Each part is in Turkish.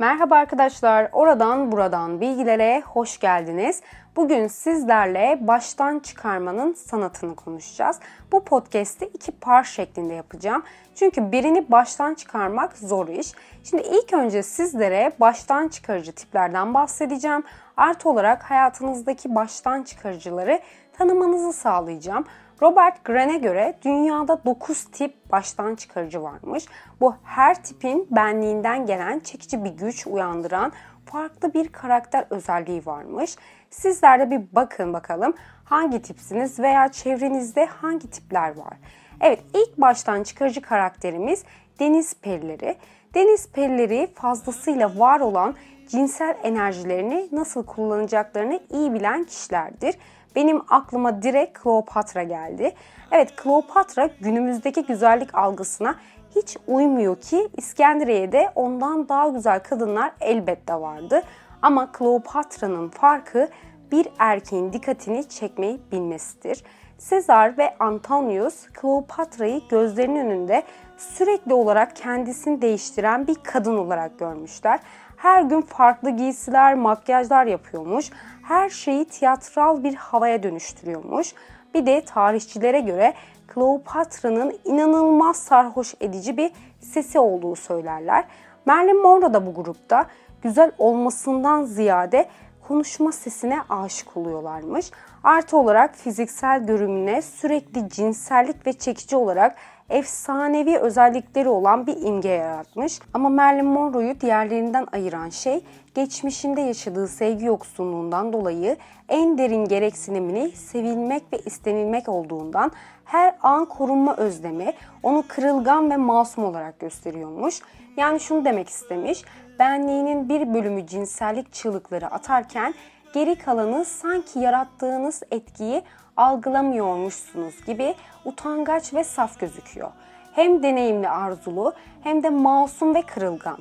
Merhaba arkadaşlar, oradan buradan bilgilere hoş geldiniz. Bugün sizlerle baştan çıkarmanın sanatını konuşacağız. Bu podcast'i iki par şeklinde yapacağım. Çünkü birini baştan çıkarmak zor iş. Şimdi ilk önce sizlere baştan çıkarıcı tiplerden bahsedeceğim. Artı olarak hayatınızdaki baştan çıkarıcıları tanımanızı sağlayacağım. Robert Green'e göre dünyada 9 tip baştan çıkarıcı varmış. Bu her tipin benliğinden gelen çekici bir güç uyandıran farklı bir karakter özelliği varmış. Sizler de bir bakın bakalım hangi tipsiniz veya çevrenizde hangi tipler var. Evet ilk baştan çıkarıcı karakterimiz deniz perileri. Deniz perileri fazlasıyla var olan cinsel enerjilerini nasıl kullanacaklarını iyi bilen kişilerdir benim aklıma direkt Kleopatra geldi. Evet Kleopatra günümüzdeki güzellik algısına hiç uymuyor ki İskenderiye'de ondan daha güzel kadınlar elbette vardı. Ama Kleopatra'nın farkı bir erkeğin dikkatini çekmeyi bilmesidir. Sezar ve Antonius Kleopatra'yı gözlerinin önünde sürekli olarak kendisini değiştiren bir kadın olarak görmüşler. Her gün farklı giysiler, makyajlar yapıyormuş her şeyi tiyatral bir havaya dönüştürüyormuş. Bir de tarihçilere göre Kleopatra'nın inanılmaz sarhoş edici bir sesi olduğu söylerler. Marilyn Monroe da bu grupta güzel olmasından ziyade konuşma sesine aşık oluyorlarmış. Artı olarak fiziksel görünümüne sürekli cinsellik ve çekici olarak efsanevi özellikleri olan bir imge yaratmış. Ama Marilyn Monroe'yu diğerlerinden ayıran şey geçmişinde yaşadığı sevgi yoksunluğundan dolayı en derin gereksinimini sevilmek ve istenilmek olduğundan her an korunma özlemi onu kırılgan ve masum olarak gösteriyormuş. Yani şunu demek istemiş, benliğinin bir bölümü cinsellik çığlıkları atarken geri kalanı sanki yarattığınız etkiyi algılamıyormuşsunuz gibi utangaç ve saf gözüküyor. Hem deneyimli arzulu hem de masum ve kırılgan.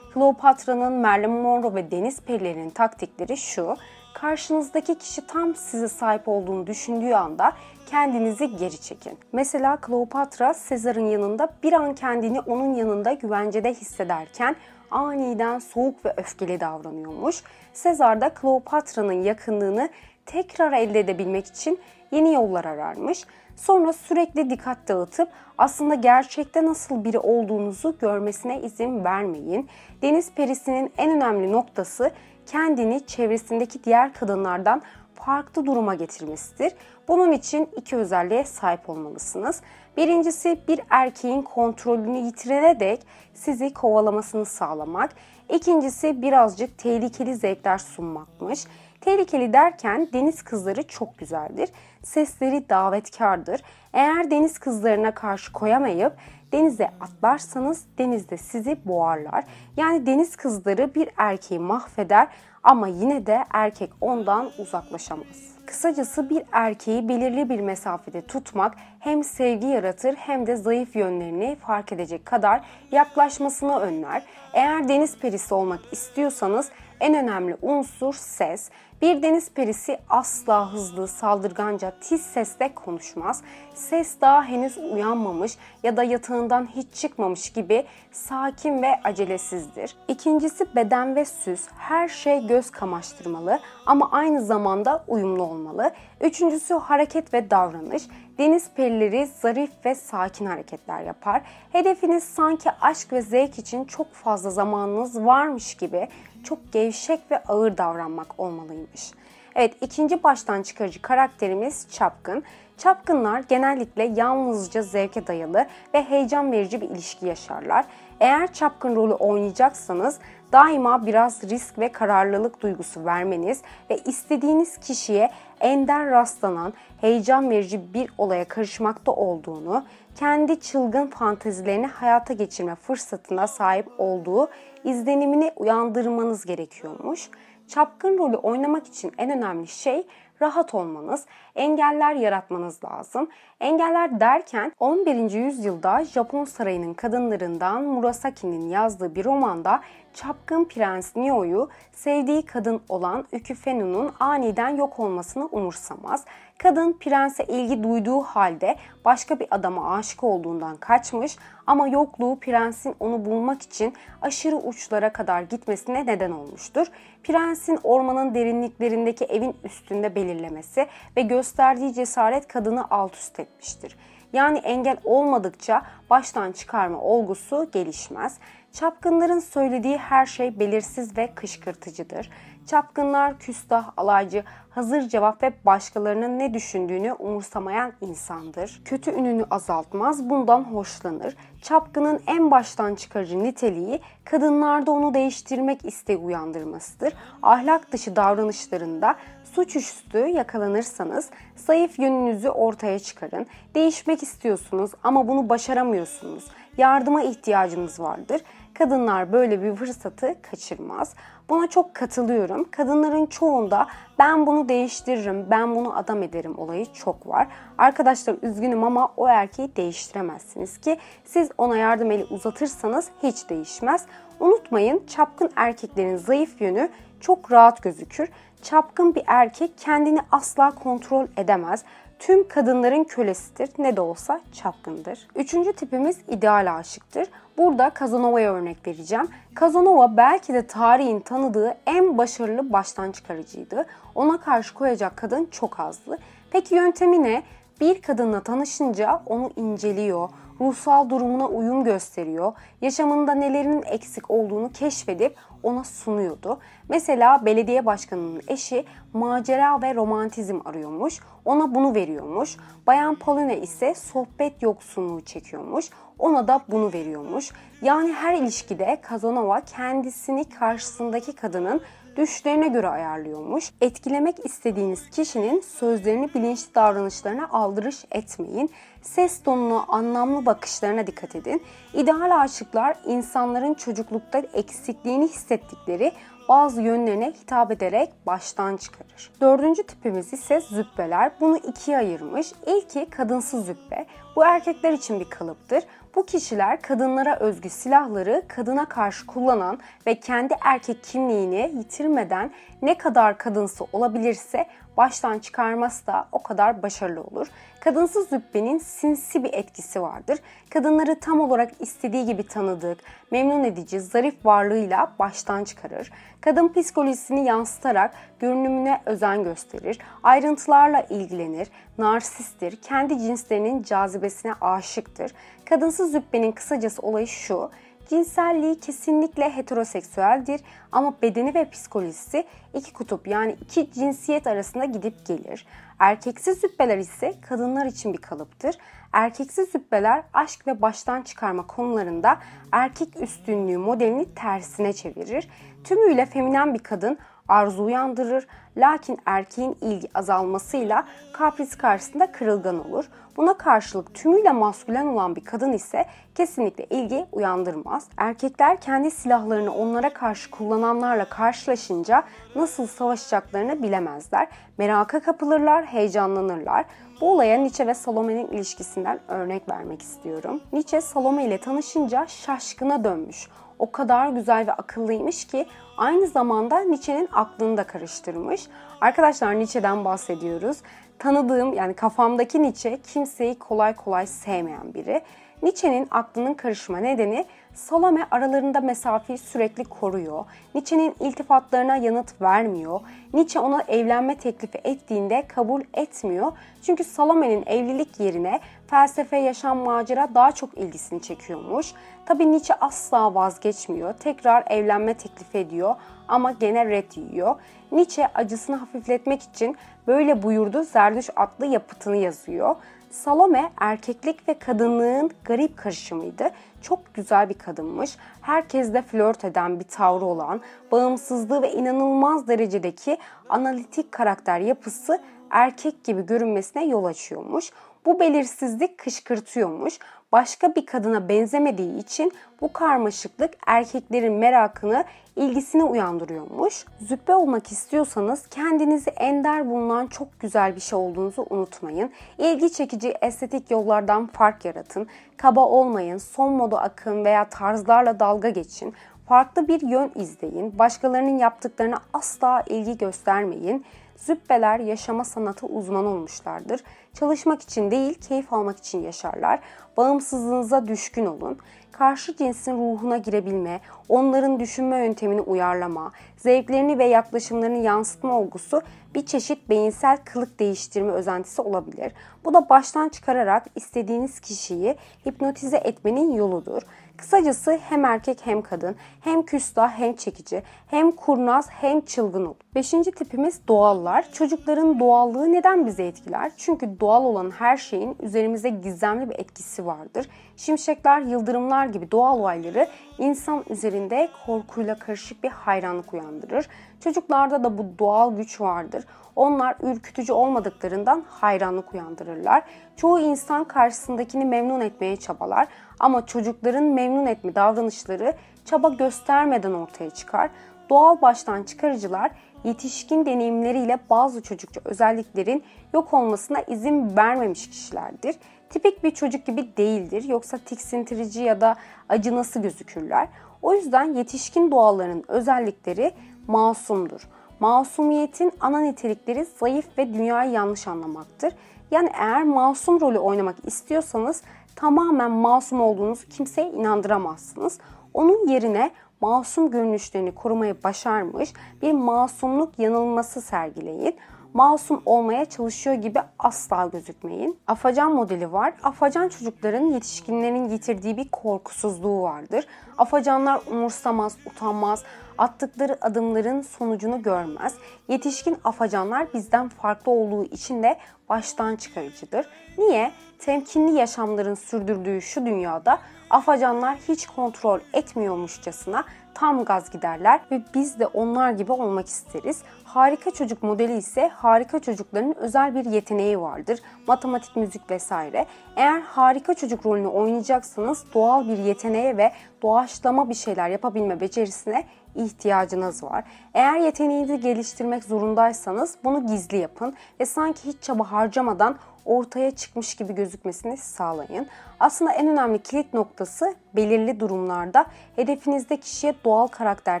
Kleopatra'nın, Marilyn Monroe ve deniz perilerinin taktikleri şu. Karşınızdaki kişi tam size sahip olduğunu düşündüğü anda kendinizi geri çekin. Mesela Kleopatra Sezar'ın yanında bir an kendini onun yanında güvencede hissederken aniden soğuk ve öfkeli davranıyormuş. Sezar da Kleopatra'nın yakınlığını tekrar elde edebilmek için yeni yollar ararmış. Sonra sürekli dikkat dağıtıp aslında gerçekte nasıl biri olduğunuzu görmesine izin vermeyin. Deniz perisinin en önemli noktası kendini çevresindeki diğer kadınlardan farklı duruma getirmesidir. Bunun için iki özelliğe sahip olmalısınız. Birincisi bir erkeğin kontrolünü yitirene dek sizi kovalamasını sağlamak. İkincisi birazcık tehlikeli zevkler sunmakmış. Tehlikeli derken deniz kızları çok güzeldir. Sesleri davetkardır. Eğer deniz kızlarına karşı koyamayıp denize atlarsanız denizde sizi boğarlar. Yani deniz kızları bir erkeği mahveder ama yine de erkek ondan uzaklaşamaz. Kısacası bir erkeği belirli bir mesafede tutmak hem sevgi yaratır hem de zayıf yönlerini fark edecek kadar yaklaşmasını önler. Eğer deniz perisi olmak istiyorsanız en önemli unsur ses. Bir deniz perisi asla hızlı, saldırganca, tiz sesle konuşmaz. Ses daha henüz uyanmamış ya da yatağından hiç çıkmamış gibi sakin ve acelesizdir. İkincisi beden ve süs. Her şey göz kamaştırmalı ama aynı zamanda uyumlu olmalı. Üçüncüsü hareket ve davranış. Deniz perileri zarif ve sakin hareketler yapar. Hedefiniz sanki aşk ve zevk için çok fazla zamanınız varmış gibi çok gevşek ve ağır davranmak olmalıymış. Evet ikinci baştan çıkarıcı karakterimiz çapkın. Çapkınlar genellikle yalnızca zevke dayalı ve heyecan verici bir ilişki yaşarlar. Eğer çapkın rolü oynayacaksanız daima biraz risk ve kararlılık duygusu vermeniz ve istediğiniz kişiye ender rastlanan heyecan verici bir olaya karışmakta olduğunu, kendi çılgın fantezilerini hayata geçirme fırsatına sahip olduğu izlenimini uyandırmanız gerekiyormuş. Çapkın rolü oynamak için en önemli şey rahat olmanız, engeller yaratmanız lazım. Engeller derken 11. yüzyılda Japon sarayının kadınlarından Murasaki'nin yazdığı bir romanda çapkın prens Nio'yu sevdiği kadın olan Ukifenu'nun aniden yok olmasını umursamaz. Kadın prense ilgi duyduğu halde başka bir adama aşık olduğundan kaçmış ama yokluğu prensin onu bulmak için aşırı uçlara kadar gitmesine neden olmuştur. Prensin ormanın derinliklerindeki evin üstünde belirlemesi ve gösterdiği cesaret kadını alt üst etmiştir. Yani engel olmadıkça baştan çıkarma olgusu gelişmez. Çapkınların söylediği her şey belirsiz ve kışkırtıcıdır. Çapkınlar küstah, alaycı, hazır cevap ve başkalarının ne düşündüğünü umursamayan insandır. Kötü ününü azaltmaz, bundan hoşlanır. Çapkının en baştan çıkarıcı niteliği kadınlarda onu değiştirmek isteği uyandırmasıdır. Ahlak dışı davranışlarında suçüstü yakalanırsanız zayıf yönünüzü ortaya çıkarın. Değişmek istiyorsunuz ama bunu başaramıyorsunuz. Yardıma ihtiyacınız vardır. Kadınlar böyle bir fırsatı kaçırmaz. Buna çok katılıyorum. Kadınların çoğunda ben bunu değiştiririm, ben bunu adam ederim olayı çok var. Arkadaşlar üzgünüm ama o erkeği değiştiremezsiniz ki siz ona yardım eli uzatırsanız hiç değişmez. Unutmayın çapkın erkeklerin zayıf yönü çok rahat gözükür. Çapkın bir erkek kendini asla kontrol edemez tüm kadınların kölesidir. Ne de olsa çapkındır. Üçüncü tipimiz ideal aşıktır. Burada Casanova'ya örnek vereceğim. Casanova belki de tarihin tanıdığı en başarılı baştan çıkarıcıydı. Ona karşı koyacak kadın çok azdı. Peki yöntemi ne? Bir kadınla tanışınca onu inceliyor, ruhsal durumuna uyum gösteriyor, yaşamında nelerinin eksik olduğunu keşfedip ona sunuyordu. Mesela belediye başkanının eşi macera ve romantizm arıyormuş. Ona bunu veriyormuş. Bayan Pauline ise sohbet yoksunluğu çekiyormuş. Ona da bunu veriyormuş. Yani her ilişkide Kazanova kendisini karşısındaki kadının düşlerine göre ayarlıyormuş. Etkilemek istediğiniz kişinin sözlerini bilinçli davranışlarına aldırış etmeyin. Ses tonunu, anlamlı bakışlarına dikkat edin. İdeal aşıklar insanların çocuklukta eksikliğini hissettikleri bazı yönlerine hitap ederek baştan çıkarır. Dördüncü tipimiz ise züppeler. Bunu ikiye ayırmış. İlki kadınsız züppe. Bu erkekler için bir kalıptır. Bu kişiler kadınlara özgü silahları kadına karşı kullanan ve kendi erkek kimliğini yitirmeden ne kadar kadınsı olabilirse baştan çıkarması da o kadar başarılı olur. Kadınsız zübbenin sinsi bir etkisi vardır. Kadınları tam olarak istediği gibi tanıdık, memnun edici, zarif varlığıyla baştan çıkarır. Kadın psikolojisini yansıtarak görünümüne özen gösterir, ayrıntılarla ilgilenir, narsisttir, kendi cinslerinin cazibesine aşıktır. Kadınsız zübbenin kısacası olayı şu, Cinselliği kesinlikle heteroseksüeldir ama bedeni ve psikolojisi iki kutup yani iki cinsiyet arasında gidip gelir. Erkeksiz zübbeler ise kadınlar için bir kalıptır. Erkeksiz zübbeler aşk ve baştan çıkarma konularında erkek üstünlüğü modelini tersine çevirir. Tümüyle feminen bir kadın arzu uyandırır. Lakin erkeğin ilgi azalmasıyla kapris karşısında kırılgan olur. Buna karşılık tümüyle maskülen olan bir kadın ise kesinlikle ilgi uyandırmaz. Erkekler kendi silahlarını onlara karşı kullananlarla karşılaşınca nasıl savaşacaklarını bilemezler. Meraka kapılırlar, heyecanlanırlar. Bu olaya Nietzsche ve Salome'nin ilişkisinden örnek vermek istiyorum. Nietzsche Salome ile tanışınca şaşkına dönmüş o kadar güzel ve akıllıymış ki aynı zamanda Nietzsche'nin aklını da karıştırmış. Arkadaşlar Nietzsche'den bahsediyoruz. Tanıdığım yani kafamdaki Nietzsche kimseyi kolay kolay sevmeyen biri. Nietzsche'nin aklının karışma nedeni Salome aralarında mesafeyi sürekli koruyor. Nietzsche'nin iltifatlarına yanıt vermiyor. Nietzsche ona evlenme teklifi ettiğinde kabul etmiyor. Çünkü Salome'nin evlilik yerine felsefe, yaşam, macera daha çok ilgisini çekiyormuş. Tabi Nietzsche asla vazgeçmiyor. Tekrar evlenme teklif ediyor ama gene red yiyor. Nietzsche acısını hafifletmek için böyle buyurdu Zerdüş adlı yapıtını yazıyor. Salome erkeklik ve kadınlığın garip karışımıydı. Çok güzel bir kadınmış. Herkesle flört eden bir tavrı olan, bağımsızlığı ve inanılmaz derecedeki analitik karakter yapısı erkek gibi görünmesine yol açıyormuş. Bu belirsizlik kışkırtıyormuş. Başka bir kadına benzemediği için bu karmaşıklık erkeklerin merakını, ilgisini uyandırıyormuş. Züppe olmak istiyorsanız kendinizi ender bulunan çok güzel bir şey olduğunuzu unutmayın. İlgi çekici estetik yollardan fark yaratın. Kaba olmayın, son moda akın veya tarzlarla dalga geçin. Farklı bir yön izleyin. Başkalarının yaptıklarına asla ilgi göstermeyin Zübbeler yaşama sanatı uzmanı olmuşlardır. Çalışmak için değil, keyif almak için yaşarlar. Bağımsızlığınıza düşkün olun karşı cinsin ruhuna girebilme, onların düşünme yöntemini uyarlama, zevklerini ve yaklaşımlarını yansıtma olgusu bir çeşit beyinsel kılık değiştirme özentisi olabilir. Bu da baştan çıkararak istediğiniz kişiyi hipnotize etmenin yoludur. Kısacası hem erkek hem kadın, hem küstah hem çekici, hem kurnaz hem çılgın olur. Beşinci tipimiz doğallar. Çocukların doğallığı neden bizi etkiler? Çünkü doğal olan her şeyin üzerimize gizemli bir etkisi vardır. Şimşekler, yıldırımlar gibi doğal olayları insan üzerinde korkuyla karışık bir hayranlık uyandırır. Çocuklarda da bu doğal güç vardır. Onlar ürkütücü olmadıklarından hayranlık uyandırırlar. Çoğu insan karşısındakini memnun etmeye çabalar ama çocukların memnun etme davranışları çaba göstermeden ortaya çıkar. Doğal baştan çıkarıcılar yetişkin deneyimleriyle bazı çocukça özelliklerin yok olmasına izin vermemiş kişilerdir. Tipik bir çocuk gibi değildir yoksa tiksintirici ya da acınası gözükürler. O yüzden yetişkin doğalların özellikleri masumdur. Masumiyetin ana nitelikleri zayıf ve dünyayı yanlış anlamaktır. Yani eğer masum rolü oynamak istiyorsanız tamamen masum olduğunuzu kimseye inandıramazsınız. Onun yerine masum görünüşlerini korumayı başarmış bir masumluk yanılması sergileyin masum olmaya çalışıyor gibi asla gözükmeyin. Afacan modeli var. Afacan çocukların yetişkinlerin getirdiği bir korkusuzluğu vardır. Afacanlar umursamaz, utanmaz, attıkları adımların sonucunu görmez. Yetişkin afacanlar bizden farklı olduğu için de baştan çıkarıcıdır. Niye? Temkinli yaşamların sürdürdüğü şu dünyada afacanlar hiç kontrol etmiyormuşçasına tam gaz giderler ve biz de onlar gibi olmak isteriz. Harika çocuk modeli ise harika çocukların özel bir yeteneği vardır. Matematik, müzik vesaire. Eğer harika çocuk rolünü oynayacaksanız doğal bir yeteneğe ve doğaçlama bir şeyler yapabilme becerisine ihtiyacınız var. Eğer yeteneğinizi geliştirmek zorundaysanız bunu gizli yapın ve sanki hiç çaba harcamadan ortaya çıkmış gibi gözükmesini sağlayın. Aslında en önemli kilit noktası belirli durumlarda hedefinizde kişiye doğal karakter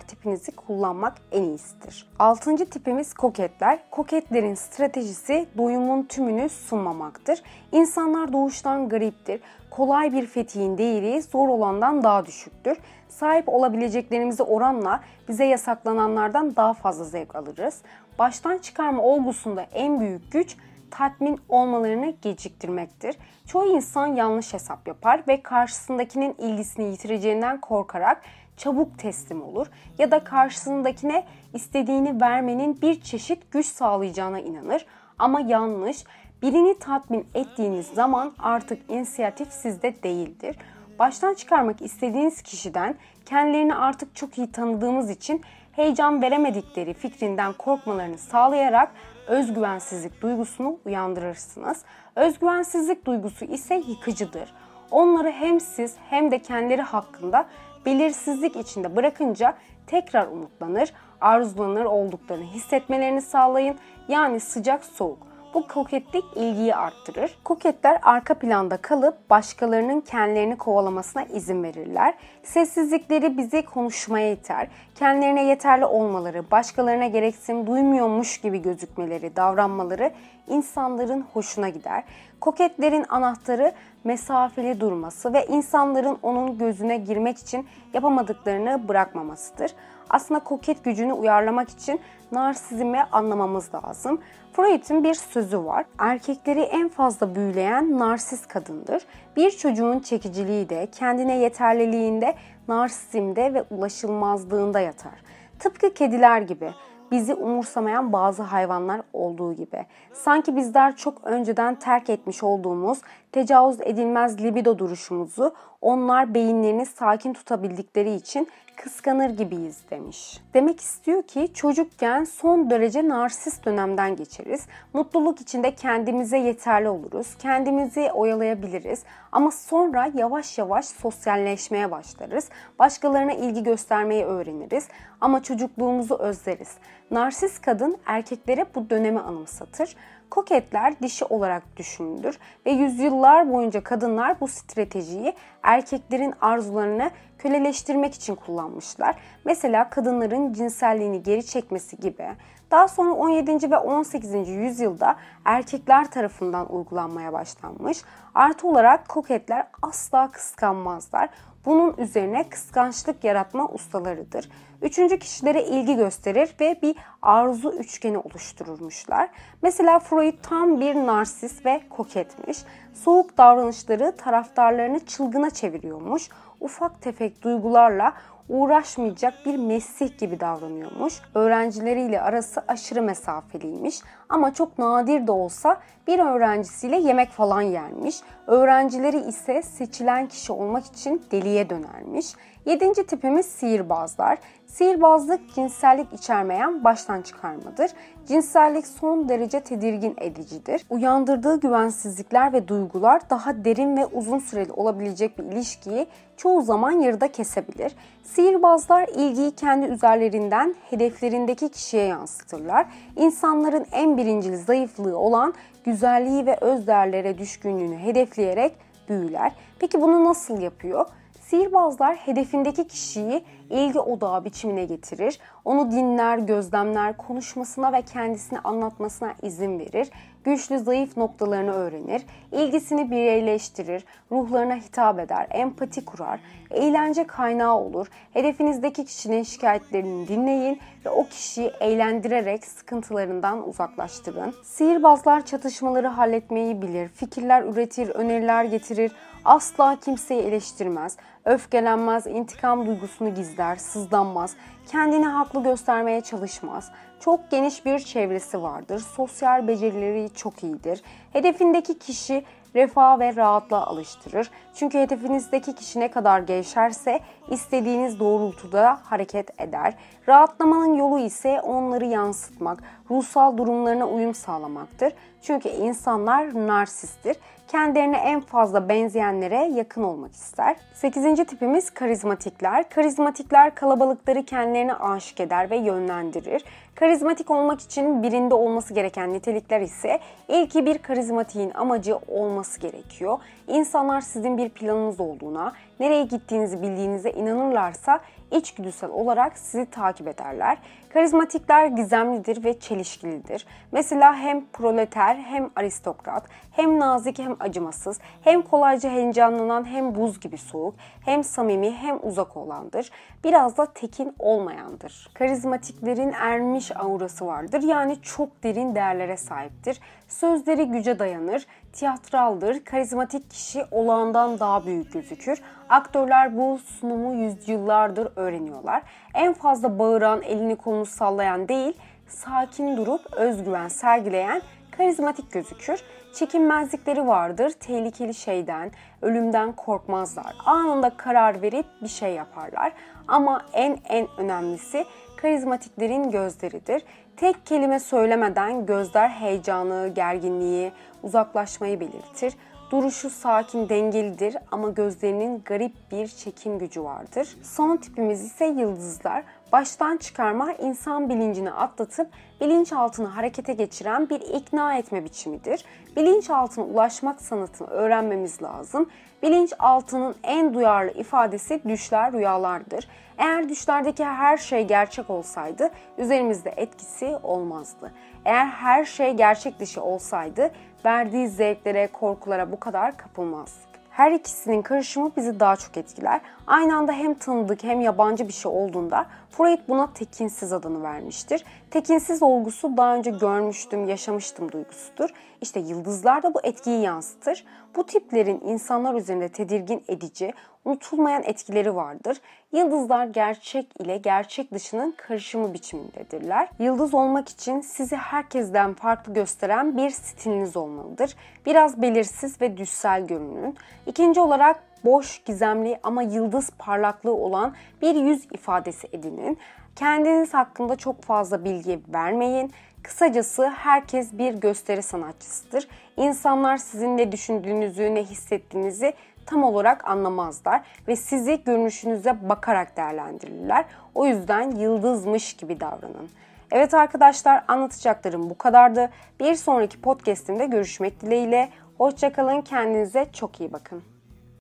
tipinizi kullanmak en iyisidir. Altıncı tipimiz koketler. Koketlerin stratejisi doyumun tümünü sunmamaktır. İnsanlar doğuştan gariptir. Kolay bir fetihin değeri zor olandan daha düşüktür. Sahip olabileceklerimize oranla bize yasaklananlardan daha fazla zevk alırız. Baştan çıkarma olgusunda en büyük güç tatmin olmalarını geciktirmektir. Çoğu insan yanlış hesap yapar ve karşısındakinin ilgisini yitireceğinden korkarak çabuk teslim olur ya da karşısındakine istediğini vermenin bir çeşit güç sağlayacağına inanır. Ama yanlış. Birini tatmin ettiğiniz zaman artık inisiyatif sizde değildir. Baştan çıkarmak istediğiniz kişiden kendilerini artık çok iyi tanıdığımız için heyecan veremedikleri fikrinden korkmalarını sağlayarak özgüvensizlik duygusunu uyandırırsınız. Özgüvensizlik duygusu ise yıkıcıdır. Onları hem siz hem de kendileri hakkında belirsizlik içinde bırakınca tekrar umutlanır, arzulanır olduklarını hissetmelerini sağlayın. Yani sıcak soğuk bu koketlik ilgiyi arttırır. Koketler arka planda kalıp başkalarının kendilerini kovalamasına izin verirler. Sessizlikleri bizi konuşmaya iter. Kendilerine yeterli olmaları, başkalarına gereksinim duymuyormuş gibi gözükmeleri, davranmaları insanların hoşuna gider. Koketlerin anahtarı mesafeli durması ve insanların onun gözüne girmek için yapamadıklarını bırakmamasıdır. Aslında koket gücünü uyarlamak için narsizmi anlamamız lazım. Freud'un bir sözü var. Erkekleri en fazla büyüleyen narsist kadındır. Bir çocuğun çekiciliği de kendine yeterliliğinde, narsizmde ve ulaşılmazlığında yatar. Tıpkı kediler gibi bizi umursamayan bazı hayvanlar olduğu gibi. Sanki bizler çok önceden terk etmiş olduğumuz tecavüz edilmez libido duruşumuzu onlar beyinlerini sakin tutabildikleri için kıskanır gibiyiz demiş. Demek istiyor ki çocukken son derece narsist dönemden geçeriz. Mutluluk içinde kendimize yeterli oluruz. Kendimizi oyalayabiliriz. Ama sonra yavaş yavaş sosyalleşmeye başlarız. Başkalarına ilgi göstermeyi öğreniriz. Ama çocukluğumuzu özleriz. Narsist kadın erkeklere bu dönemi anımsatır. Koketler dişi olarak düşünülür ve yüzyıllar boyunca kadınlar bu stratejiyi erkeklerin arzularını köleleştirmek için kullanmışlar. Mesela kadınların cinselliğini geri çekmesi gibi, Daha sonra 17. ve 18. yüzyılda erkekler tarafından uygulanmaya başlanmış. Artı olarak koketler asla kıskanmazlar. Bunun üzerine kıskançlık yaratma ustalarıdır. Üçüncü kişilere ilgi gösterir ve bir arzu üçgeni oluştururmuşlar. Mesela Freud tam bir narsist ve koketmiş. Soğuk davranışları taraftarlarını çılgına çeviriyormuş. Ufak tefek duygularla uğraşmayacak bir mesih gibi davranıyormuş. Öğrencileriyle arası aşırı mesafeliymiş ama çok nadir de olsa bir öğrencisiyle yemek falan yermiş. Öğrencileri ise seçilen kişi olmak için deliye dönermiş. Yedinci tipimiz sihirbazlar. Sihirbazlık cinsellik içermeyen baştan çıkarmadır. Cinsellik son derece tedirgin edicidir. Uyandırdığı güvensizlikler ve duygular daha derin ve uzun süreli olabilecek bir ilişkiyi çoğu zaman yarıda kesebilir. Sihirbazlar ilgiyi kendi üzerlerinden hedeflerindeki kişiye yansıtırlar. İnsanların en birincil zayıflığı olan güzelliği ve öz değerlere düşkünlüğünü hedefleyerek büyüler. Peki bunu nasıl yapıyor? Sihirbazlar hedefindeki kişiyi ilgi odağı biçimine getirir. Onu dinler, gözlemler, konuşmasına ve kendisini anlatmasına izin verir. Güçlü zayıf noktalarını öğrenir. ilgisini bireyleştirir, ruhlarına hitap eder, empati kurar, eğlence kaynağı olur. Hedefinizdeki kişinin şikayetlerini dinleyin ve o kişiyi eğlendirerek sıkıntılarından uzaklaştırın. Sihirbazlar çatışmaları halletmeyi bilir, fikirler üretir, öneriler getirir, asla kimseyi eleştirmez, öfkelenmez, intikam duygusunu gizler, sızlanmaz, kendini haklı göstermeye çalışmaz. Çok geniş bir çevresi vardır. Sosyal becerileri çok iyidir. Hedefindeki kişi refah ve rahatlığa alıştırır. Çünkü hedefinizdeki kişi ne kadar gevşerse istediğiniz doğrultuda hareket eder. Rahatlamanın yolu ise onları yansıtmak, ruhsal durumlarına uyum sağlamaktır. Çünkü insanlar narsisttir kendilerine en fazla benzeyenlere yakın olmak ister. Sekizinci tipimiz karizmatikler. Karizmatikler kalabalıkları kendilerine aşık eder ve yönlendirir. Karizmatik olmak için birinde olması gereken nitelikler ise ilki bir karizmatiğin amacı olması gerekiyor. İnsanlar sizin bir planınız olduğuna, nereye gittiğinizi bildiğinize inanırlarsa içgüdüsel olarak sizi takip ederler. Karizmatikler gizemlidir ve çelişkilidir. Mesela hem proleter hem aristokrat, hem nazik hem acımasız, hem kolayca heyecanlanan hem buz gibi soğuk, hem samimi hem uzak olandır. Biraz da tekin olmayandır. Karizmatiklerin ermiş aurası vardır. Yani çok derin değerlere sahiptir. Sözleri güce dayanır, tiyatraldır. Karizmatik kişi olağandan daha büyük gözükür. Aktörler bu sunumu yüzyıllardır öğreniyorlar. En fazla bağıran, elini kolunu sallayan değil, sakin durup özgüven sergileyen karizmatik gözükür. Çekinmezlikleri vardır. Tehlikeli şeyden, ölümden korkmazlar. Anında karar verip bir şey yaparlar. Ama en en önemlisi karizmatiklerin gözleridir. Tek kelime söylemeden gözler heyecanı, gerginliği, uzaklaşmayı belirtir. Duruşu sakin, dengelidir ama gözlerinin garip bir çekim gücü vardır. Son tipimiz ise yıldızlar. Baştan çıkarma insan bilincini atlatıp bilinçaltını harekete geçiren bir ikna etme biçimidir. Bilinçaltına ulaşmak sanatını öğrenmemiz lazım. Bilinçaltının en duyarlı ifadesi düşler, rüyalardır. Eğer düşlerdeki her şey gerçek olsaydı üzerimizde etkisi olmazdı. Eğer her şey gerçek dışı olsaydı verdiği zevklere, korkulara bu kadar kapılmazdık. Her ikisinin karışımı bizi daha çok etkiler. Aynı anda hem tanıdık hem yabancı bir şey olduğunda Freud buna tekinsiz adını vermiştir. Tekinsiz olgusu daha önce görmüştüm, yaşamıştım duygusudur. İşte yıldızlar da bu etkiyi yansıtır. Bu tiplerin insanlar üzerinde tedirgin edici, unutulmayan etkileri vardır. Yıldızlar gerçek ile gerçek dışının karışımı biçimindedirler. Yıldız olmak için sizi herkesten farklı gösteren bir stiliniz olmalıdır. Biraz belirsiz ve düşsel görünün. İkinci olarak boş, gizemli ama yıldız parlaklığı olan bir yüz ifadesi edinin. Kendiniz hakkında çok fazla bilgi vermeyin. Kısacası herkes bir gösteri sanatçısıdır. İnsanlar sizin ne düşündüğünüzü, ne hissettiğinizi tam olarak anlamazlar ve sizi görünüşünüze bakarak değerlendirirler. O yüzden yıldızmış gibi davranın. Evet arkadaşlar anlatacaklarım bu kadardı. Bir sonraki podcastimde görüşmek dileğiyle. Hoşçakalın kendinize çok iyi bakın.